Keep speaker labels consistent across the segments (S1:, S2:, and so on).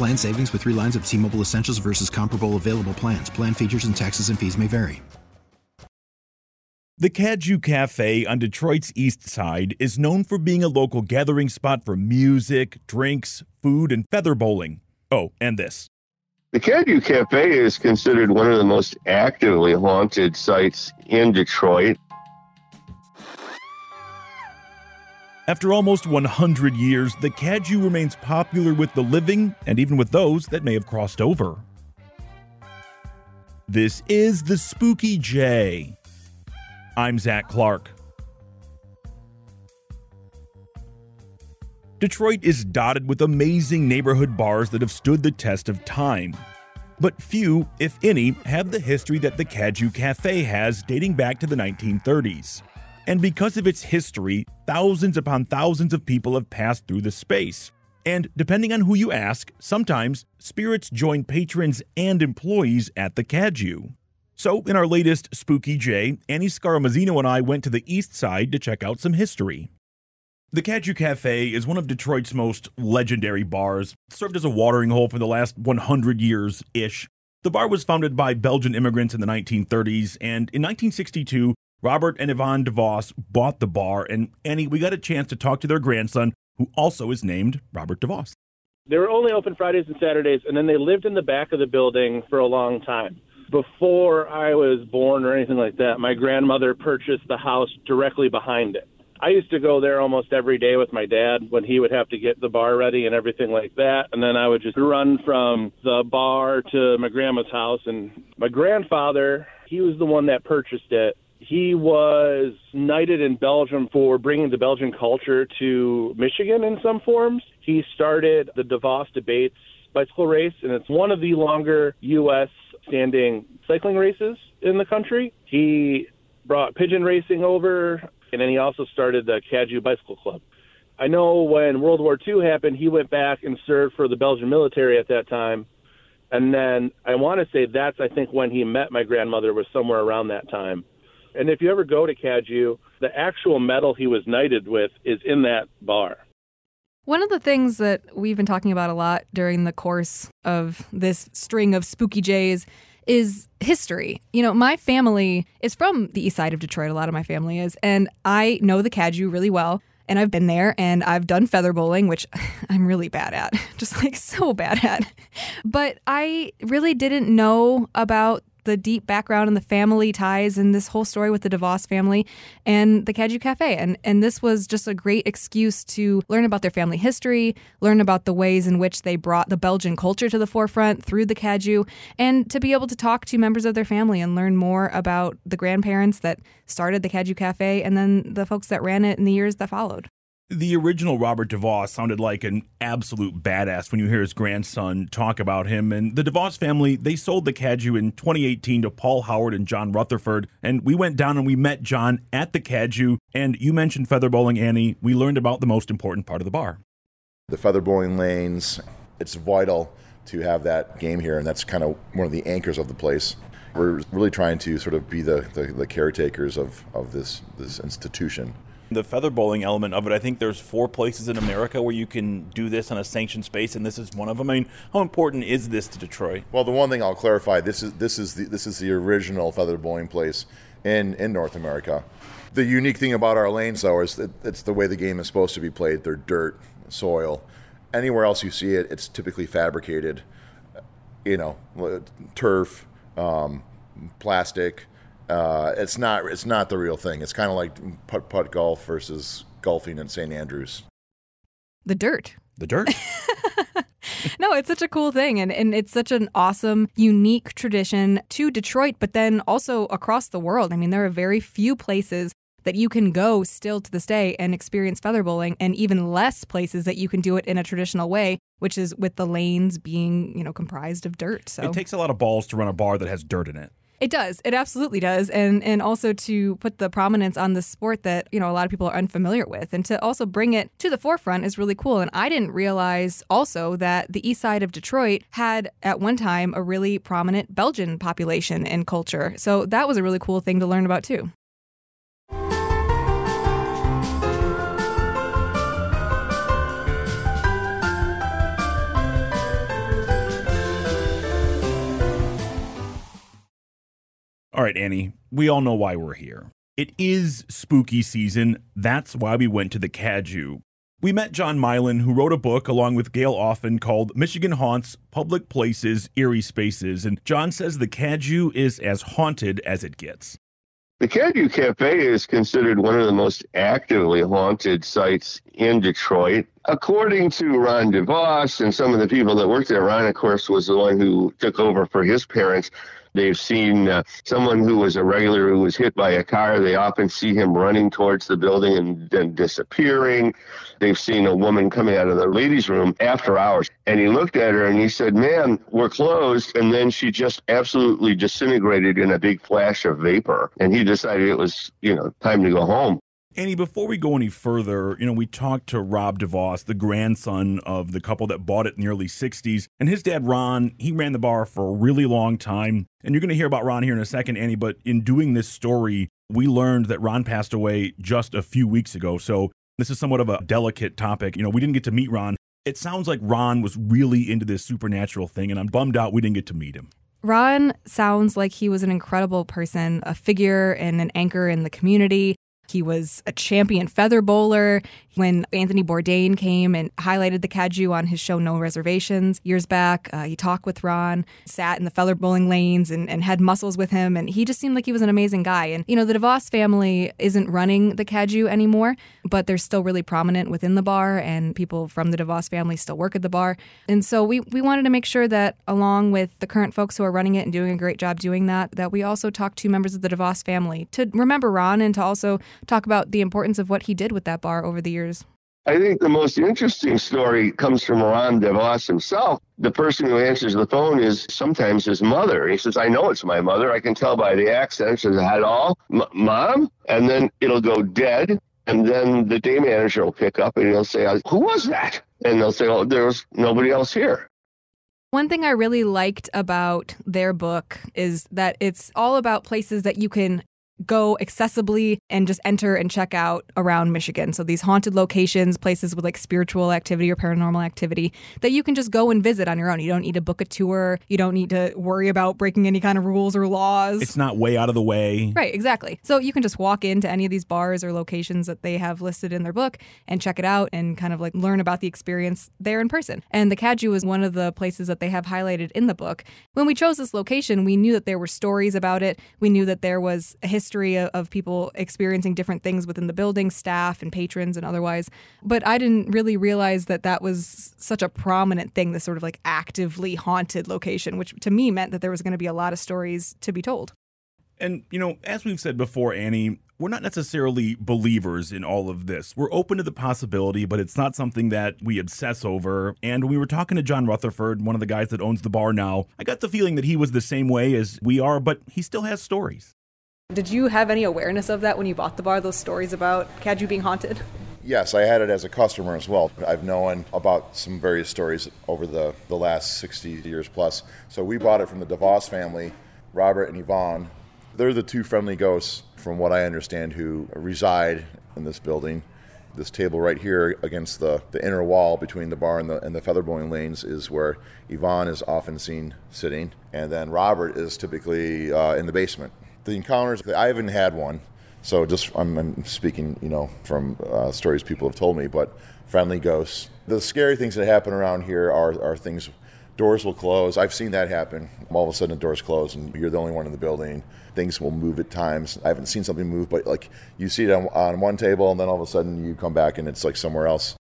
S1: Plan savings with three lines of T Mobile Essentials versus comparable available plans. Plan features and taxes and fees may vary.
S2: The Cadieux Cafe on Detroit's East Side is known for being a local gathering spot for music, drinks, food, and feather bowling. Oh, and this.
S3: The Cadieux Cafe is considered one of the most actively haunted sites in Detroit.
S2: After almost 100 years, the Cadieux remains popular with the living and even with those that may have crossed over. This is the Spooky J. I'm Zach Clark. Detroit is dotted with amazing neighborhood bars that have stood the test of time. But few, if any, have the history that the Cadieux Cafe has dating back to the 1930s. And because of its history, thousands upon thousands of people have passed through the space. And depending on who you ask, sometimes spirits join patrons and employees at the Cadieux. So, in our latest Spooky J, Annie Scaramuzzino and I went to the east side to check out some history. The Cadieux Cafe is one of Detroit's most legendary bars, served as a watering hole for the last 100 years ish. The bar was founded by Belgian immigrants in the 1930s, and in 1962, Robert and Yvonne DeVos bought the bar, and Annie, we got a chance to talk to their grandson, who also is named Robert DeVos.
S4: They were only open Fridays and Saturdays, and then they lived in the back of the building for a long time. Before I was born or anything like that, my grandmother purchased the house directly behind it. I used to go there almost every day with my dad when he would have to get the bar ready and everything like that. And then I would just run from the bar to my grandma's house. And my grandfather, he was the one that purchased it. He was knighted in Belgium for bringing the Belgian culture to Michigan in some forms. He started the DeVos Debates bicycle race, and it's one of the longer U.S. standing cycling races in the country. He brought pigeon racing over, and then he also started the Cadieux Bicycle Club. I know when World War II happened, he went back and served for the Belgian military at that time. And then I want to say that's, I think, when he met my grandmother was somewhere around that time. And if you ever go to Cadieux, the actual medal he was knighted with is in that bar.
S5: One of the things that we've been talking about a lot during the course of this string of spooky jays is history. You know, my family is from the east side of Detroit, a lot of my family is, and I know the Cadieux really well. And I've been there and I've done feather bowling, which I'm really bad at, just like so bad at. But I really didn't know about the deep background and the family ties and this whole story with the DeVos family and the Cadieux Cafe. And and this was just a great excuse to learn about their family history, learn about the ways in which they brought the Belgian culture to the forefront through the Cadieux, and to be able to talk to members of their family and learn more about the grandparents that started the Cadieux Cafe and then the folks that ran it in the years that followed.
S2: The original Robert DeVos sounded like an absolute badass when you hear his grandson talk about him. And the DeVos family, they sold the Cadieux in 2018 to Paul Howard and John Rutherford. And we went down and we met John at the Cadieux. And you mentioned feather bowling, Annie. We learned about the most important part of the bar.
S6: The feather bowling lanes, it's vital to have that game here. And that's kind of one of the anchors of the place. We're really trying to sort of be the, the, the caretakers of, of this, this institution
S2: the feather bowling element of it. I think there's four places in America where you can do this on a sanctioned space, and this is one of them. I mean, how important is this to Detroit?
S6: Well, the one thing I'll clarify this is this is the, this is the original feather bowling place in in North America. The unique thing about our lanes, though, is that it's the way the game is supposed to be played. They're dirt, soil, Anywhere else you see it, it's typically fabricated, you know, turf, um, plastic. Uh, it's not it's not the real thing. It's kind of like putt putt golf versus golfing in St Andrews.
S5: The dirt.
S2: The dirt.
S5: no, it's such a cool thing. And, and it's such an awesome, unique tradition to Detroit, but then also across the world. I mean, there are very few places that you can go still to this day and experience feather bowling and even less places that you can do it in a traditional way which is with the lanes being you know comprised of dirt so
S2: it takes a lot of balls to run a bar that has dirt in it
S5: it does. It absolutely does. And and also to put the prominence on the sport that, you know, a lot of people are unfamiliar with and to also bring it to the forefront is really cool. And I didn't realize also that the east side of Detroit had at one time a really prominent Belgian population and culture. So that was a really cool thing to learn about too.
S2: All right, Annie, we all know why we're here. It is spooky season. That's why we went to the Cadieux. We met John Milan, who wrote a book along with Gail Offen called Michigan Haunts Public Places, Eerie Spaces. And John says the Cadieux is as haunted as it gets.
S3: The Cadieux Cafe is considered one of the most actively haunted sites in Detroit. According to Ron DeVos and some of the people that worked there, Ron, of course, was the one who took over for his parents. They've seen uh, someone who was a regular who was hit by a car. They often see him running towards the building and then disappearing. They've seen a woman coming out of the ladies' room after hours. And he looked at her and he said, Man, we're closed. And then she just absolutely disintegrated in a big flash of vapor. And he decided it was, you know, time to go home.
S2: Annie, before we go any further, you know, we talked to Rob DeVos, the grandson of the couple that bought it in the early 60s. And his dad, Ron, he ran the bar for a really long time. And you're going to hear about Ron here in a second, Annie. But in doing this story, we learned that Ron passed away just a few weeks ago. So this is somewhat of a delicate topic. You know, we didn't get to meet Ron. It sounds like Ron was really into this supernatural thing, and I'm bummed out we didn't get to meet him.
S5: Ron sounds like he was an incredible person, a figure and an anchor in the community. He was a champion feather bowler. When Anthony Bourdain came and highlighted the Cadieux on his show No Reservations years back, uh, he talked with Ron, sat in the feather bowling lanes and, and had mussels with him. And he just seemed like he was an amazing guy. And, you know, the DeVos family isn't running the Cadieux anymore, but they're still really prominent within the bar. And people from the DeVos family still work at the bar. And so we, we wanted to make sure that, along with the current folks who are running it and doing a great job doing that, that we also talk to members of the DeVos family to remember Ron and to also talk about the importance of what he did with that bar over the years.
S3: I think the most interesting story comes from Ron DeVos himself. The person who answers the phone is sometimes his mother. He says, I know it's my mother. I can tell by the accent. She says, hello, M- mom? And then it'll go dead. And then the day manager will pick up and he'll say, uh, Who was that? And they'll say, Oh, there's nobody else here.
S5: One thing I really liked about their book is that it's all about places that you can go accessibly and just enter and check out around Michigan. So these haunted locations, places with like spiritual activity or paranormal activity that you can just go and visit on your own. You don't need to book a tour. You don't need to worry about breaking any kind of rules or laws.
S2: It's not way out of the way.
S5: Right, exactly. So you can just walk into any of these bars or locations that they have listed in their book and check it out and kind of like learn about the experience there in person. And the Cadieux is one of the places that they have highlighted in the book. When we chose this location, we knew that there were stories about it. We knew that there was a history history of people experiencing different things within the building, staff and patrons and otherwise. But I didn't really realize that that was such a prominent thing, this sort of like actively haunted location, which to me meant that there was going to be a lot of stories to be told.
S2: And, you know, as we've said before, Annie, we're not necessarily believers in all of this. We're open to the possibility, but it's not something that we obsess over. And when we were talking to John Rutherford, one of the guys that owns the bar now, I got the feeling that he was the same way as we are, but he still has stories.
S5: Did you have any awareness of that when you bought the bar, those stories about Cadieux being haunted?
S6: Yes, I had it as a customer as well. I've known about some various stories over the, the last 60 years plus. So we bought it from the DeVos family, Robert and Yvonne. They're the two friendly ghosts, from what I understand, who reside in this building. This table right here against the, the inner wall between the bar and the, and the feather bowling lanes is where Yvonne is often seen sitting. And then Robert is typically uh, in the basement the encounters, I haven't had one, So just I'm, I'm speaking, you know, from uh, stories people have told me, but friendly ghosts. The scary things that happen around here are, are things. Doors will close. I've seen that happen. All of a sudden, the doors close, and you're the only one in the building. Things will move at times. I haven't seen something move, but like you see it on, on one table, and then all of a sudden you come back and it's like somewhere else.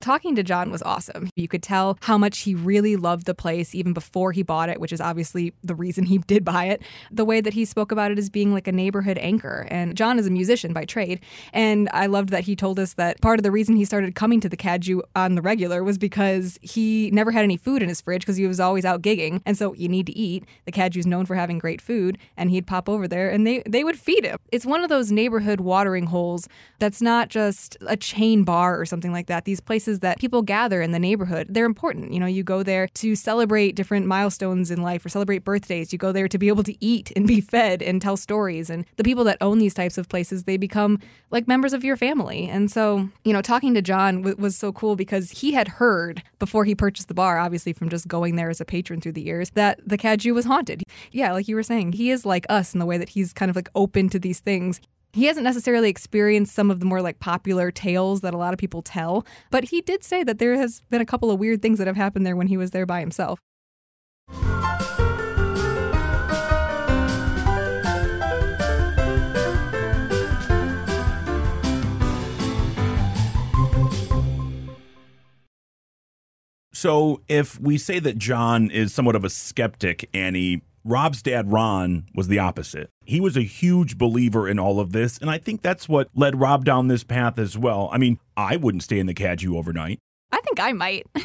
S5: Talking to John was awesome. You could tell how much he really loved the place even before he bought it, which is obviously the reason he did buy it. The way that he spoke about it as being like a neighborhood anchor. And John is a musician by trade. And I loved that he told us that part of the reason he started coming to the Cadieux on the regular was because he never had any food in his fridge because he was always out gigging. And so you need to eat. The Cadieux's known for having great food. And he'd pop over there and they, they would feed him. It's one of those neighborhood watering holes that's not just a chain bar or something like that. These places places that people gather in the neighborhood. They're important. You know, you go there to celebrate different milestones in life or celebrate birthdays. You go there to be able to eat and be fed and tell stories. And the people that own these types of places, they become like members of your family. And so, you know, talking to John w- was so cool because he had heard before he purchased the bar, obviously from just going there as a patron through the years, that the Cadieux was haunted. Yeah, like you were saying, he is like us in the way that he's kind of like open to these things. He hasn't necessarily experienced some of the more like popular tales that a lot of people tell, but he did say that there has been a couple of weird things that have happened there when he was there by himself.
S2: So, if we say that John is somewhat of a skeptic, Annie, Rob's dad, Ron, was the opposite. He was a huge believer in all of this, and I think that's what led Rob down this path as well. I mean, I wouldn't stay in the Cadieux overnight.
S5: I think I might.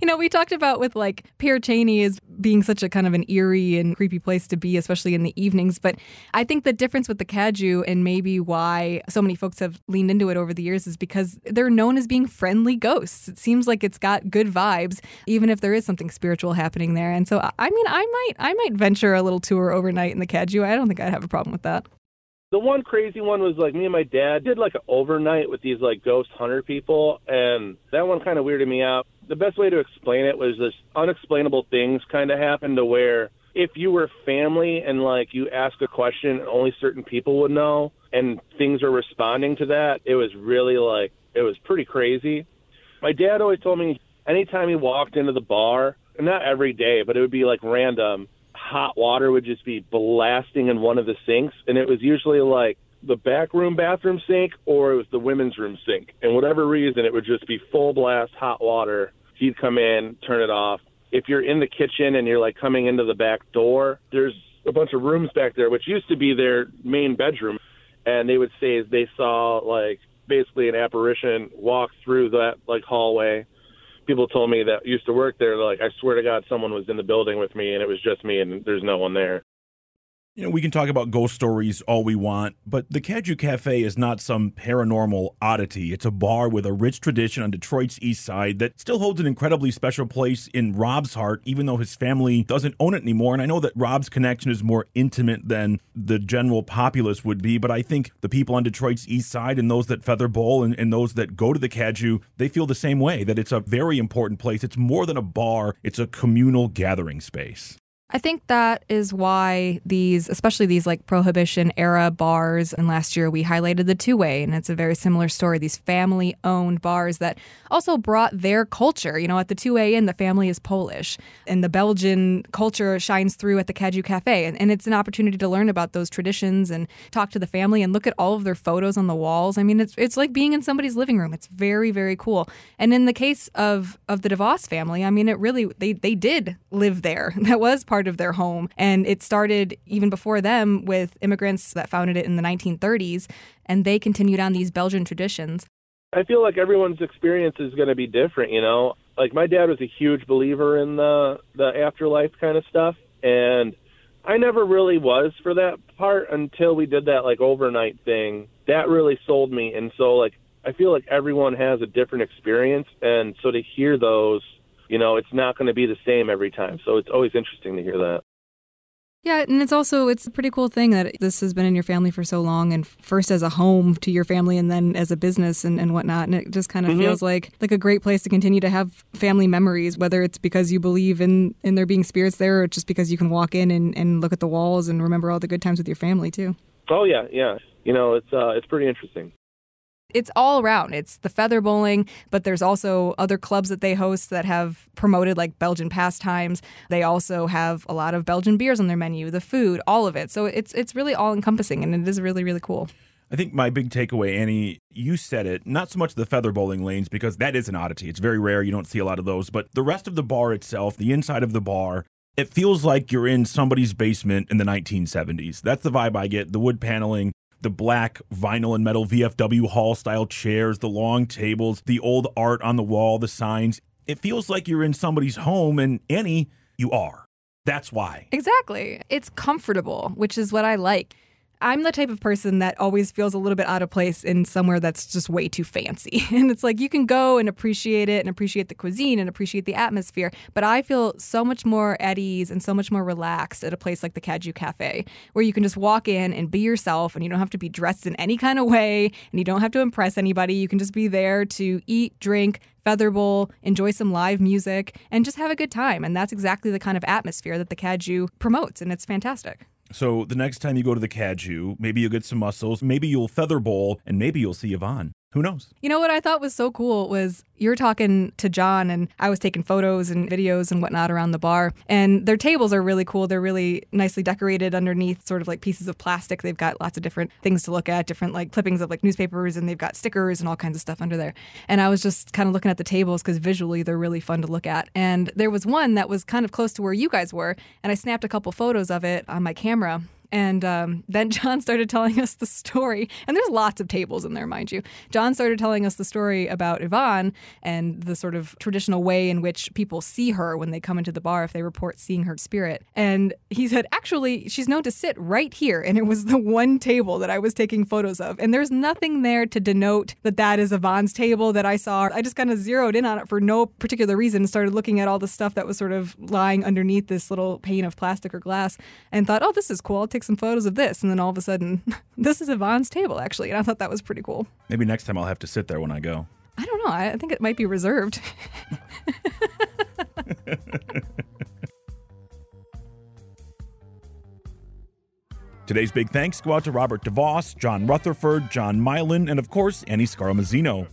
S5: you know, we talked about with like Pere Cheney as being such a kind of an eerie and creepy place to be, especially in the evenings. But I think the difference with the Cadieux and maybe why so many folks have leaned into it over the years is because they're known as being friendly ghosts. It seems like it's got good vibes, even if there is something spiritual happening there. And so, I mean, I might, I might venture a little tour overnight in the Cadieux. I don't think I'd have a problem with that.
S4: The one crazy one was like me and my dad did like an overnight with these like ghost hunter people, and that one kind of weirded me out. The best way to explain it was this unexplainable things kind of happened to where if you were family and like you ask a question, only certain people would know, and things are responding to that. It was really like it was pretty crazy. My dad always told me anytime he walked into the bar, not every day, but it would be like random hot water would just be blasting in one of the sinks, and it was usually like the back room bathroom sink or it was the women's room sink. And whatever reason, it would just be full blast hot water. He'd come in, turn it off. If you're in the kitchen and you're like coming into the back door, there's a bunch of rooms back there, which used to be their main bedroom. And they would say they saw like basically an apparition walk through that like hallway people told me that used to work there, like, I swear to God, someone was in the building with me and it was just me and there's no one there.
S2: You know, we can talk about ghost stories all we want, but the Cadieux Cafe is not some paranormal oddity. It's a bar with a rich tradition on Detroit's east side that still holds an incredibly special place in Rob's heart, even though his family doesn't own it anymore. And I know that Rob's connection is more intimate than the general populace would be, but I think the people on Detroit's east side and those that feather bowl and, and those that go to the Cadieux, they feel the same way that it's a very important place. It's more than a bar, it's a communal gathering space.
S5: I think that is why these, especially these like prohibition era bars, and last year we highlighted the two way, and it's a very similar story. These family owned bars that also brought their culture. You know, at the two way inn, the family is Polish, and the Belgian culture shines through at the Cadieux Cafe. And, and it's an opportunity to learn about those traditions and talk to the family and look at all of their photos on the walls. I mean, it's, it's like being in somebody's living room. It's very, very cool. And in the case of, of the DeVos family, I mean, it really, they, they did live there. That was part part of their home. And it started even before them with immigrants that founded it in the 1930s, and they continued on these Belgian traditions.
S4: I feel like everyone's experience is going to be different, you know. Like my dad was a huge believer in the the afterlife kind of stuff, and I never really was for that part until we did that like overnight thing. That really sold me, and so like I feel like everyone has a different experience, and so to hear those you know, it's not going to be the same every time. So it's always interesting to hear that.
S5: Yeah, and it's also it's a pretty cool thing that this has been in your family for so long, and first as a home to your family, and then as a business and, and whatnot. And it just kind of mm-hmm. feels like like a great place to continue to have family memories, whether it's because you believe in in there being spirits there, or just because you can walk in and, and look at the walls and remember all the good times with your family too.
S4: Oh yeah, yeah you know, it's uh, it's pretty interesting
S5: it's all around. It's the feather bowling, but there's also other clubs that they host that have promoted like Belgian pastimes. They also have a lot of Belgian beers on their menu, the food, all of it. So it's it's really all encompassing and it is really really cool.
S2: I think my big takeaway, Annie, you said it, not so much the feather bowling lanes, because that is an oddity. It's very rare. You don't see a lot of those. But the rest of the bar itself, the inside of the bar, it feels like you're in somebody's basement in the 1970s. That's the vibe I get. The wood paneling, the black vinyl and metal VFW hall style chairs, the long tables, the old art on the wall, the signs. It feels like you're in somebody's home, and Annie, you are. That's why.
S5: Exactly. It's comfortable, which is what I like. I'm the type of person that always feels a little bit out of place in somewhere that's just way too fancy. And it's like you can go and appreciate it and appreciate the cuisine and appreciate the atmosphere, but I feel so much more at ease and so much more relaxed at a place like the Cadieux Cafe, where you can just walk in and be yourself and you don't have to be dressed in any kind of way and you don't have to impress anybody. You can just be there to eat, drink, feather bowl, enjoy some live music, and just have a good time. And that's exactly the kind of atmosphere that the Cadieux promotes, and it's fantastic.
S2: So the next time you go to the Cadieux, maybe you'll get some mussels, maybe you'll feather bowl, and maybe you'll see Yvonne. Who knows?
S5: You know what I thought was so cool was you're talking to John and I was taking photos and videos and whatnot around the bar. And their tables are really cool. They're really nicely decorated underneath sort of like pieces of plastic. They've got lots of different things to look at, different like clippings of like newspapers and they've got stickers and all kinds of stuff under there. And I was just kind of looking at the tables because visually they're really fun to look at. And there was one that was kind of close to where you guys were. And I snapped a couple photos of it on my camera and um, then John started telling us the story. And there's lots of tables in there, mind you. John started telling us the story about Yvonne and the sort of traditional way in which people see her when they come into the bar if they report seeing her spirit. And he said, actually, she's known to sit right here. And it was the one table that I was taking photos of. And there's nothing there to denote that that is Yvonne's table that I saw. I just kind of zeroed in on it for no particular reason and started looking at all the stuff that was sort of lying underneath this little pane of plastic or glass and thought, oh, this is cool. I'll take take some photos of this. And then all of a sudden, this is Yvonne's table, actually. And I thought that was pretty cool.
S2: Maybe next time I'll have to sit there when I go.
S5: I don't know. I think it might be reserved.
S2: Today's big thanks go out to Robert DeVos, John Rutherford, John Milan, and of course, Annie Scaramuzzino.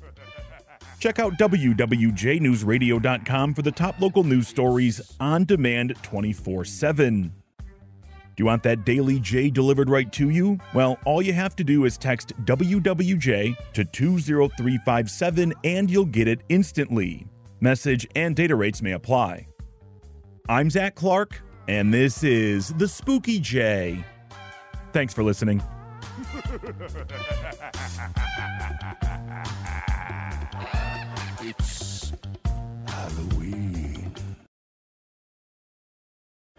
S2: Check out WWJNewsRadio.com for the top local news stories on demand 24 7. Do you want that daily J delivered right to you? Well, all you have to do is text WWJ to 20357 and you'll get it instantly. Message and data rates may apply. I'm Zach Clark, and this is The Spooky J. Thanks for listening.
S7: it's Halloween.